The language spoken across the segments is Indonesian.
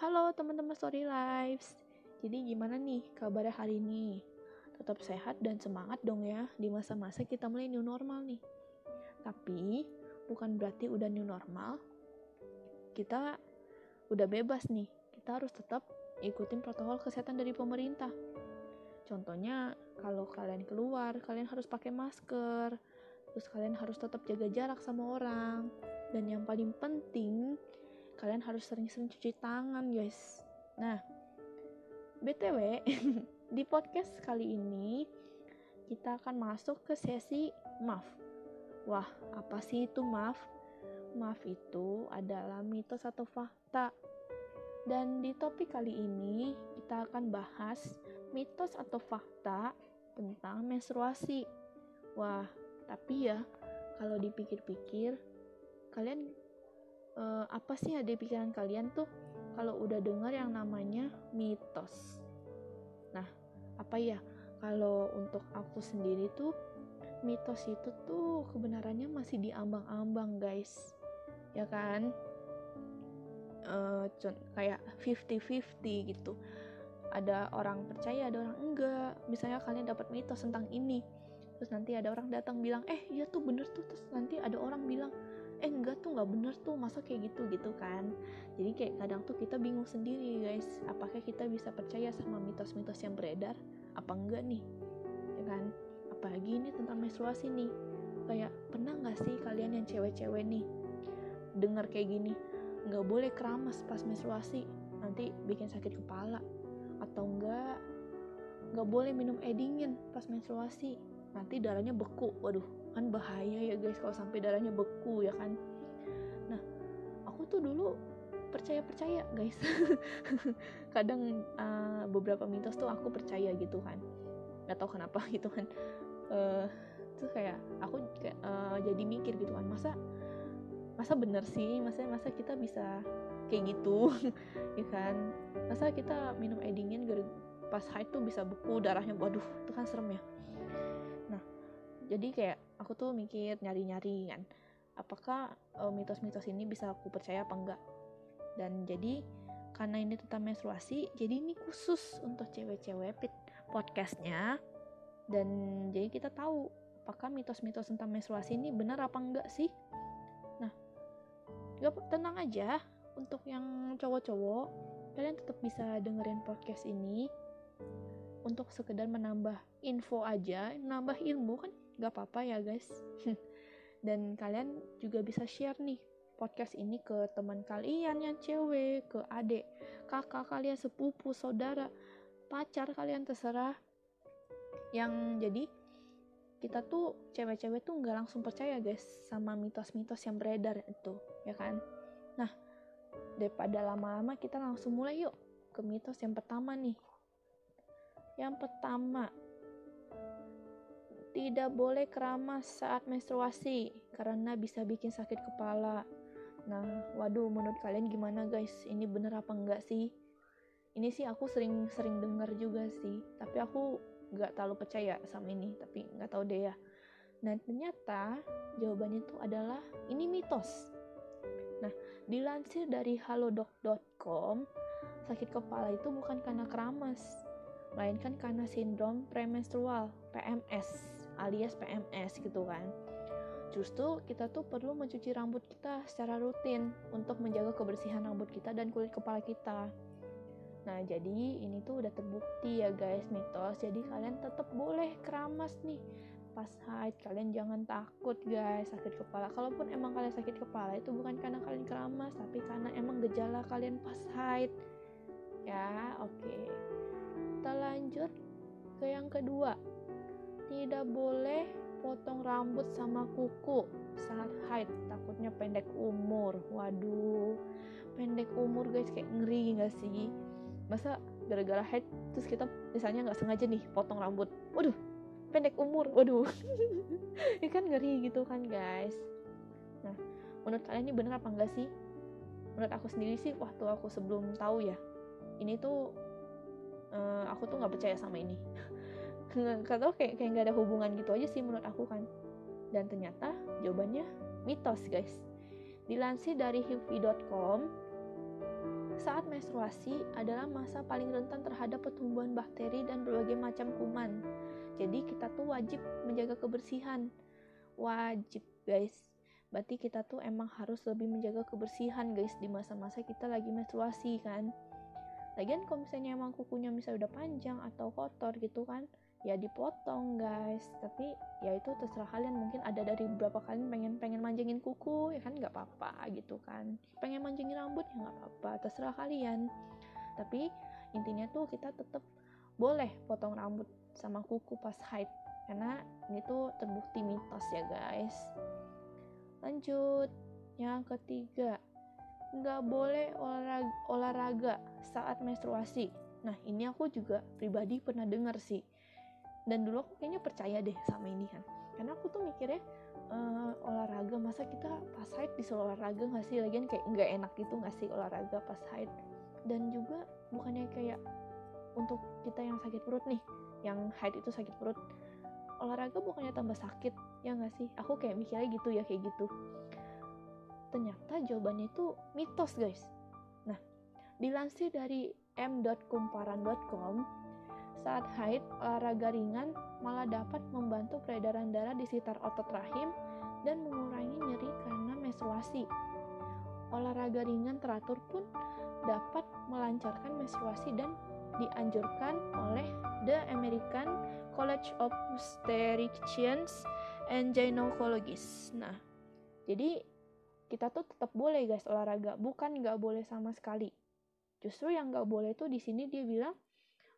Halo teman-teman Story Lives. Jadi gimana nih kabarnya hari ini? Tetap sehat dan semangat dong ya di masa-masa kita mulai new normal nih. Tapi bukan berarti udah new normal kita udah bebas nih. Kita harus tetap ikutin protokol kesehatan dari pemerintah. Contohnya kalau kalian keluar, kalian harus pakai masker. Terus kalian harus tetap jaga jarak sama orang. Dan yang paling penting, kalian harus sering-sering cuci tangan guys. Nah btw di podcast kali ini kita akan masuk ke sesi maaf. Wah apa sih itu maaf? Maaf itu adalah mitos atau fakta. Dan di topik kali ini kita akan bahas mitos atau fakta tentang menstruasi. Wah tapi ya kalau dipikir-pikir kalian uh, apa sih ada di pikiran kalian tuh kalau udah dengar yang namanya mitos. Nah, apa ya? Kalau untuk aku sendiri tuh mitos itu tuh kebenarannya masih diambang-ambang, guys. Ya kan? Uh, kayak 50-50 gitu. Ada orang percaya, ada orang enggak. Misalnya kalian dapat mitos tentang ini, terus nanti ada orang datang bilang, "Eh, iya tuh bener tuh." Terus nanti ada orang bilang, eh enggak tuh nggak bener tuh masa kayak gitu? Gitu kan. Jadi kayak kadang tuh kita bingung sendiri guys. Apakah kita bisa percaya sama mitos-mitos yang beredar apa enggak nih? Ya kan? Apalagi ini tentang menstruasi nih. Kayak pernah nggak sih kalian yang cewek-cewek nih dengar kayak gini nggak boleh keramas pas menstruasi nanti bikin sakit kepala. Atau enggak nggak boleh minum edingin pas menstruasi nanti darahnya beku. Waduh kan bahaya ya guys kalau sampai darahnya beku ya kan? Nah aku tuh dulu percaya percaya guys. Kadang uh, beberapa mitos tuh aku percaya gitu kan. Nggak tahu kenapa gitu kan. Uh, tuh kayak aku uh, jadi mikir gitu kan masa masa bener sih? Masa masa kita bisa kayak gitu? Ya kan? Masa kita minum edingin pas haid tuh bisa beku darahnya waduh itu kan serem ya jadi kayak aku tuh mikir nyari-nyari kan apakah uh, mitos-mitos ini bisa aku percaya apa enggak? Dan jadi karena ini tentang menstruasi jadi ini khusus untuk cewek-cewek podcastnya. Dan jadi kita tahu apakah mitos-mitos tentang menstruasi ini benar apa enggak sih? Nah gak tenang aja. Untuk yang cowok-cowok kalian tetap bisa dengerin podcast ini. Untuk sekedar menambah info aja, nambah ilmu kan gak apa-apa ya guys. Dan kalian juga bisa share nih podcast ini ke teman kalian yang cewek ke adik kakak kalian sepupu saudara pacar kalian terserah. Yang jadi kita tuh cewek-cewek tuh nggak langsung percaya guys sama mitos-mitos yang beredar itu ya kan? Nah daripada lama-lama kita langsung mulai yuk ke mitos yang pertama nih. Yang pertama tidak boleh keramas saat menstruasi karena bisa bikin sakit kepala. Nah, waduh, menurut kalian gimana guys? Ini bener apa enggak sih? Ini sih aku sering-sering dengar juga sih, tapi aku nggak terlalu percaya sama ini, tapi nggak tahu deh ya. Nah, ternyata jawabannya itu adalah ini mitos. Nah, dilansir dari halodoc.com, sakit kepala itu bukan karena keramas, melainkan karena sindrom premenstrual, PMS alias PMS gitu kan. Justru kita tuh perlu mencuci rambut kita secara rutin untuk menjaga kebersihan rambut kita dan kulit kepala kita. Nah, jadi ini tuh udah terbukti ya guys mitos. Jadi kalian tetap boleh keramas nih pas haid. Kalian jangan takut guys sakit kepala. Kalaupun emang kalian sakit kepala itu bukan karena kalian keramas, tapi karena emang gejala kalian pas haid. Ya, oke. Okay. Kita lanjut ke yang kedua tidak boleh potong rambut sama kuku. Saat haid takutnya pendek umur. Waduh pendek umur guys. Kayak ngeri gak sih? Masa gara-gara haid terus kita misalnya nggak sengaja nih potong rambut. Waduh pendek umur. Waduh. Ini kan ngeri gitu kan guys? Nah menurut kalian ini bener apa enggak sih? Menurut aku sendiri sih waktu aku sebelum tahu ya ini tuh uh, aku tuh nggak percaya sama ini nggak tahu kayak kayak nggak ada hubungan gitu aja sih menurut aku kan dan ternyata jawabannya mitos guys dilansir dari hivi.com saat menstruasi adalah masa paling rentan terhadap pertumbuhan bakteri dan berbagai macam kuman. Jadi kita tuh wajib menjaga kebersihan. Wajib, guys. Berarti kita tuh emang harus lebih menjaga kebersihan, guys, di masa-masa kita lagi menstruasi kan. Lagian kalau misalnya emang kukunya misalnya udah panjang atau kotor gitu kan, ya dipotong guys. Tapi ya itu terserah kalian. Mungkin ada dari beberapa kalian pengen pengen manjangin kuku ya kan? Nggak apa-apa gitu kan. Pengen manjangin rambut ya nggak apa-apa. Terserah kalian. Tapi intinya tuh kita tetap boleh potong rambut sama kuku pas haid. Karena ini tuh terbukti mitos ya guys. Lanjut. Yang ketiga nggak boleh olahraga, olahraga saat menstruasi. Nah ini aku juga pribadi pernah dengar sih dan dulu aku kayaknya percaya deh sama ini kan. Karena aku tuh mikirnya uh, olahraga masa kita pas haid disuruh olahraga nggak sih? Lagian kayak nggak enak gitu nggak sih olahraga pas haid dan juga bukannya kayak untuk kita yang sakit perut nih yang haid itu sakit perut. Olahraga bukannya tambah sakit ya nggak sih? Aku kayak mikirnya gitu ya kayak gitu. Ternyata jawabannya itu mitos guys. Nah dilansir dari m.kumparan.com saat haid, olahraga ringan malah dapat membantu peredaran darah di sekitar otot rahim dan mengurangi nyeri karena menstruasi. Olahraga ringan teratur pun dapat melancarkan menstruasi dan dianjurkan oleh The American College of Obstetricians and Gynecologists. Nah, jadi kita tuh tetap boleh guys olahraga, bukan nggak boleh sama sekali. Justru yang nggak boleh tuh di sini dia bilang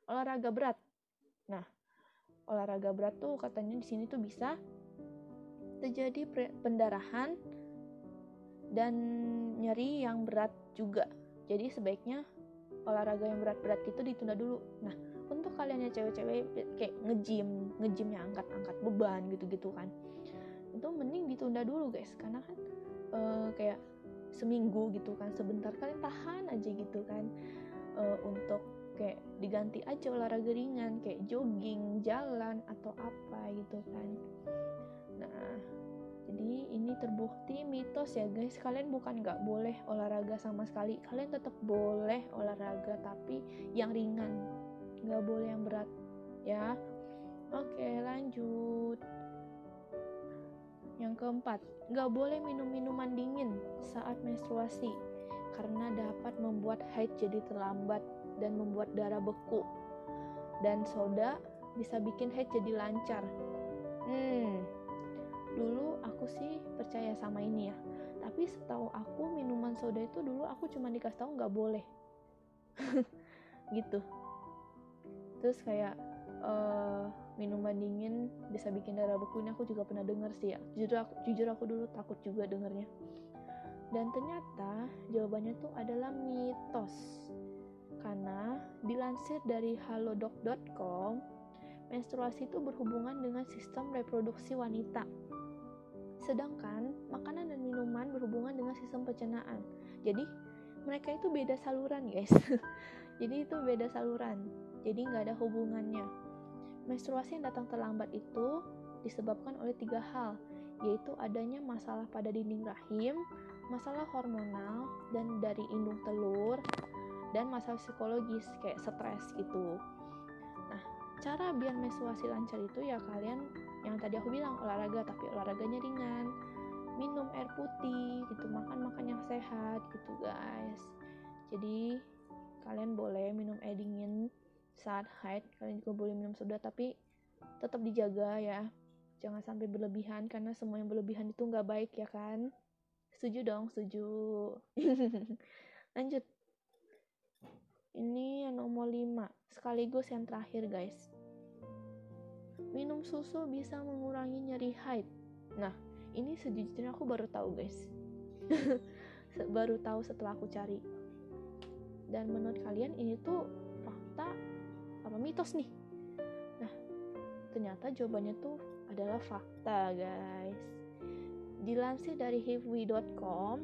olahraga berat. Nah, olahraga berat tuh katanya di sini tuh bisa terjadi pendarahan dan nyeri yang berat juga. Jadi sebaiknya olahraga yang berat-berat itu ditunda dulu. Nah, untuk kalian yang cewek-cewek kayak ngejim, yang angkat-angkat beban gitu-gitu kan. Itu mending ditunda dulu guys, karena kan uh, kayak seminggu gitu kan, sebentar kalian tahan aja gitu kan uh, untuk kayak diganti aja olahraga ringan kayak jogging, jalan atau apa gitu kan. Nah, jadi ini terbukti mitos ya guys. Kalian bukan nggak boleh olahraga sama sekali. Kalian tetap boleh olahraga tapi yang ringan, nggak boleh yang berat ya. Oke lanjut. Yang keempat, nggak boleh minum minuman dingin saat menstruasi karena dapat membuat haid jadi terlambat dan membuat darah beku. Dan soda bisa bikin head jadi lancar. Hmm, dulu aku sih percaya sama ini ya. Tapi setahu aku minuman soda itu dulu aku cuma dikasih tahu nggak boleh. gitu. Terus kayak uh, minuman dingin bisa bikin darah beku ini aku juga pernah dengar sih ya. Jujur aku, jujur aku dulu takut juga dengarnya. Dan ternyata jawabannya tuh adalah mitos. Karena dilansir dari halodoc.com, menstruasi itu berhubungan dengan sistem reproduksi wanita. Sedangkan makanan dan minuman berhubungan dengan sistem pencernaan. Jadi mereka itu beda saluran guys. Jadi itu beda saluran. Jadi nggak ada hubungannya. Menstruasi yang datang terlambat itu disebabkan oleh tiga hal, yaitu adanya masalah pada dinding rahim, masalah hormonal, dan dari indung telur, dan masalah psikologis kayak stres gitu. Nah, cara biar menstruasi lancar itu ya kalian yang tadi aku bilang olahraga tapi olahraganya ringan, minum air putih gitu, makan makan yang sehat gitu guys. Jadi kalian boleh minum air dingin saat haid, kalian juga boleh minum soda tapi tetap dijaga ya. Jangan sampai berlebihan karena semua yang berlebihan itu nggak baik ya kan. Setuju dong, setuju. Lanjut ini yang nomor 5, sekaligus yang terakhir guys. Minum susu bisa mengurangi nyeri haid. Nah, ini sejujurnya aku baru tahu guys. baru tahu setelah aku cari. Dan menurut kalian ini tuh fakta apa mitos nih? Nah, ternyata jawabannya tuh adalah fakta guys. Dilansir dari hivwi.com,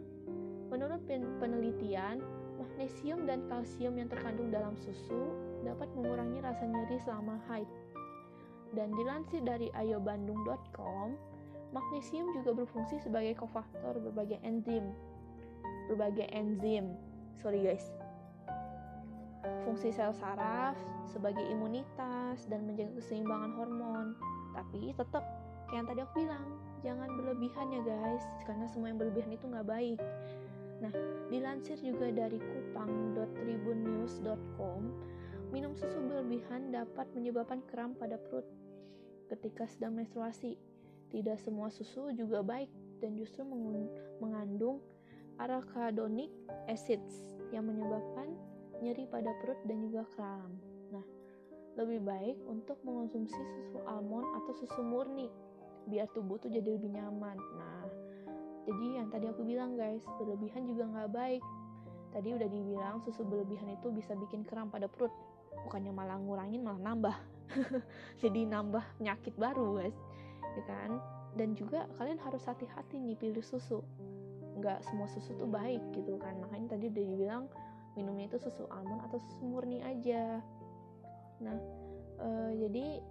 menurut penelitian, Magnesium dan kalsium yang terkandung dalam susu dapat mengurangi rasa nyeri selama haid. Dan dilansir dari ayobandung.com, magnesium juga berfungsi sebagai kofaktor berbagai enzim. Berbagai enzim. Sorry guys. fungsi sel saraf sebagai imunitas dan menjaga keseimbangan hormon. Tapi tetap kayak yang tadi aku bilang, jangan berlebihan ya guys, karena semua yang berlebihan itu nggak baik. Nah, dilansir juga dari kupang.tribunnews.com, minum susu berlebihan dapat menyebabkan kram pada perut ketika sedang menstruasi. Tidak semua susu juga baik dan justru mengandung arachidonic acids yang menyebabkan nyeri pada perut dan juga kram. Nah, lebih baik untuk mengonsumsi susu almond atau susu murni biar tubuh tuh jadi lebih nyaman. Nah, jadi yang tadi aku bilang guys, berlebihan juga nggak baik. Tadi udah dibilang susu berlebihan itu bisa bikin kram pada perut, bukannya malah ngurangin malah nambah. jadi nambah penyakit baru guys, ya kan? Dan juga kalian harus hati-hati nih pilih susu. Nggak semua susu tuh baik gitu kan. Makanya tadi udah dibilang minumnya itu susu almond atau susu murni aja nah uh, jadi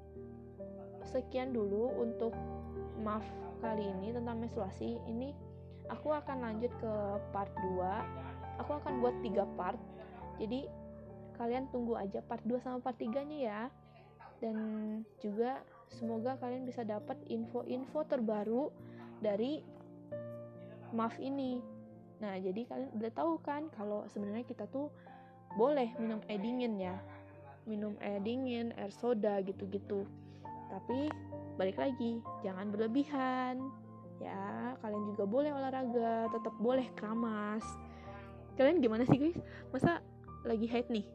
sekian dulu untuk maaf kali ini tentang menstruasi ini aku akan lanjut ke part 2 aku akan buat tiga part jadi kalian tunggu aja part 2 sama part 3 nya ya dan juga semoga kalian bisa dapat info-info terbaru dari maaf ini Nah, jadi kalian udah tahu kan kalau sebenarnya kita tuh boleh minum air ya. Minum air air soda gitu-gitu. Tapi balik lagi, jangan berlebihan. Ya, kalian juga boleh olahraga, tetap boleh keramas. Kalian gimana sih guys? Masa lagi haid nih?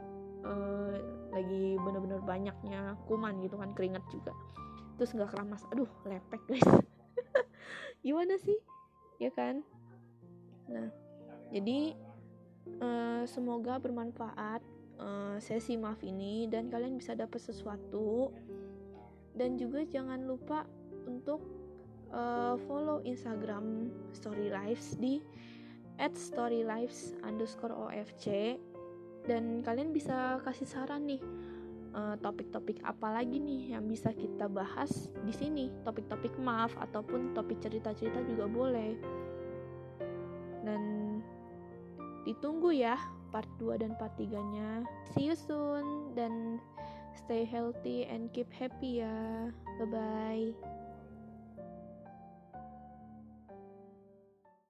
Uh, lagi bener-bener banyaknya kuman gitu kan keringat juga terus nggak keramas aduh lepek guys gimana sih ya kan Nah, jadi uh, semoga bermanfaat uh, sesi maaf ini dan kalian bisa dapat sesuatu. Dan juga jangan lupa untuk uh, follow Instagram Story Lives di @storylives underscore ofc dan kalian bisa kasih saran nih topik-topik uh, apa lagi nih yang bisa kita bahas di sini. Topik-topik maaf ataupun topik cerita-cerita juga boleh. Dan ditunggu ya part 2 dan part 3 nya see you soon dan stay healthy and keep happy ya. Bye bye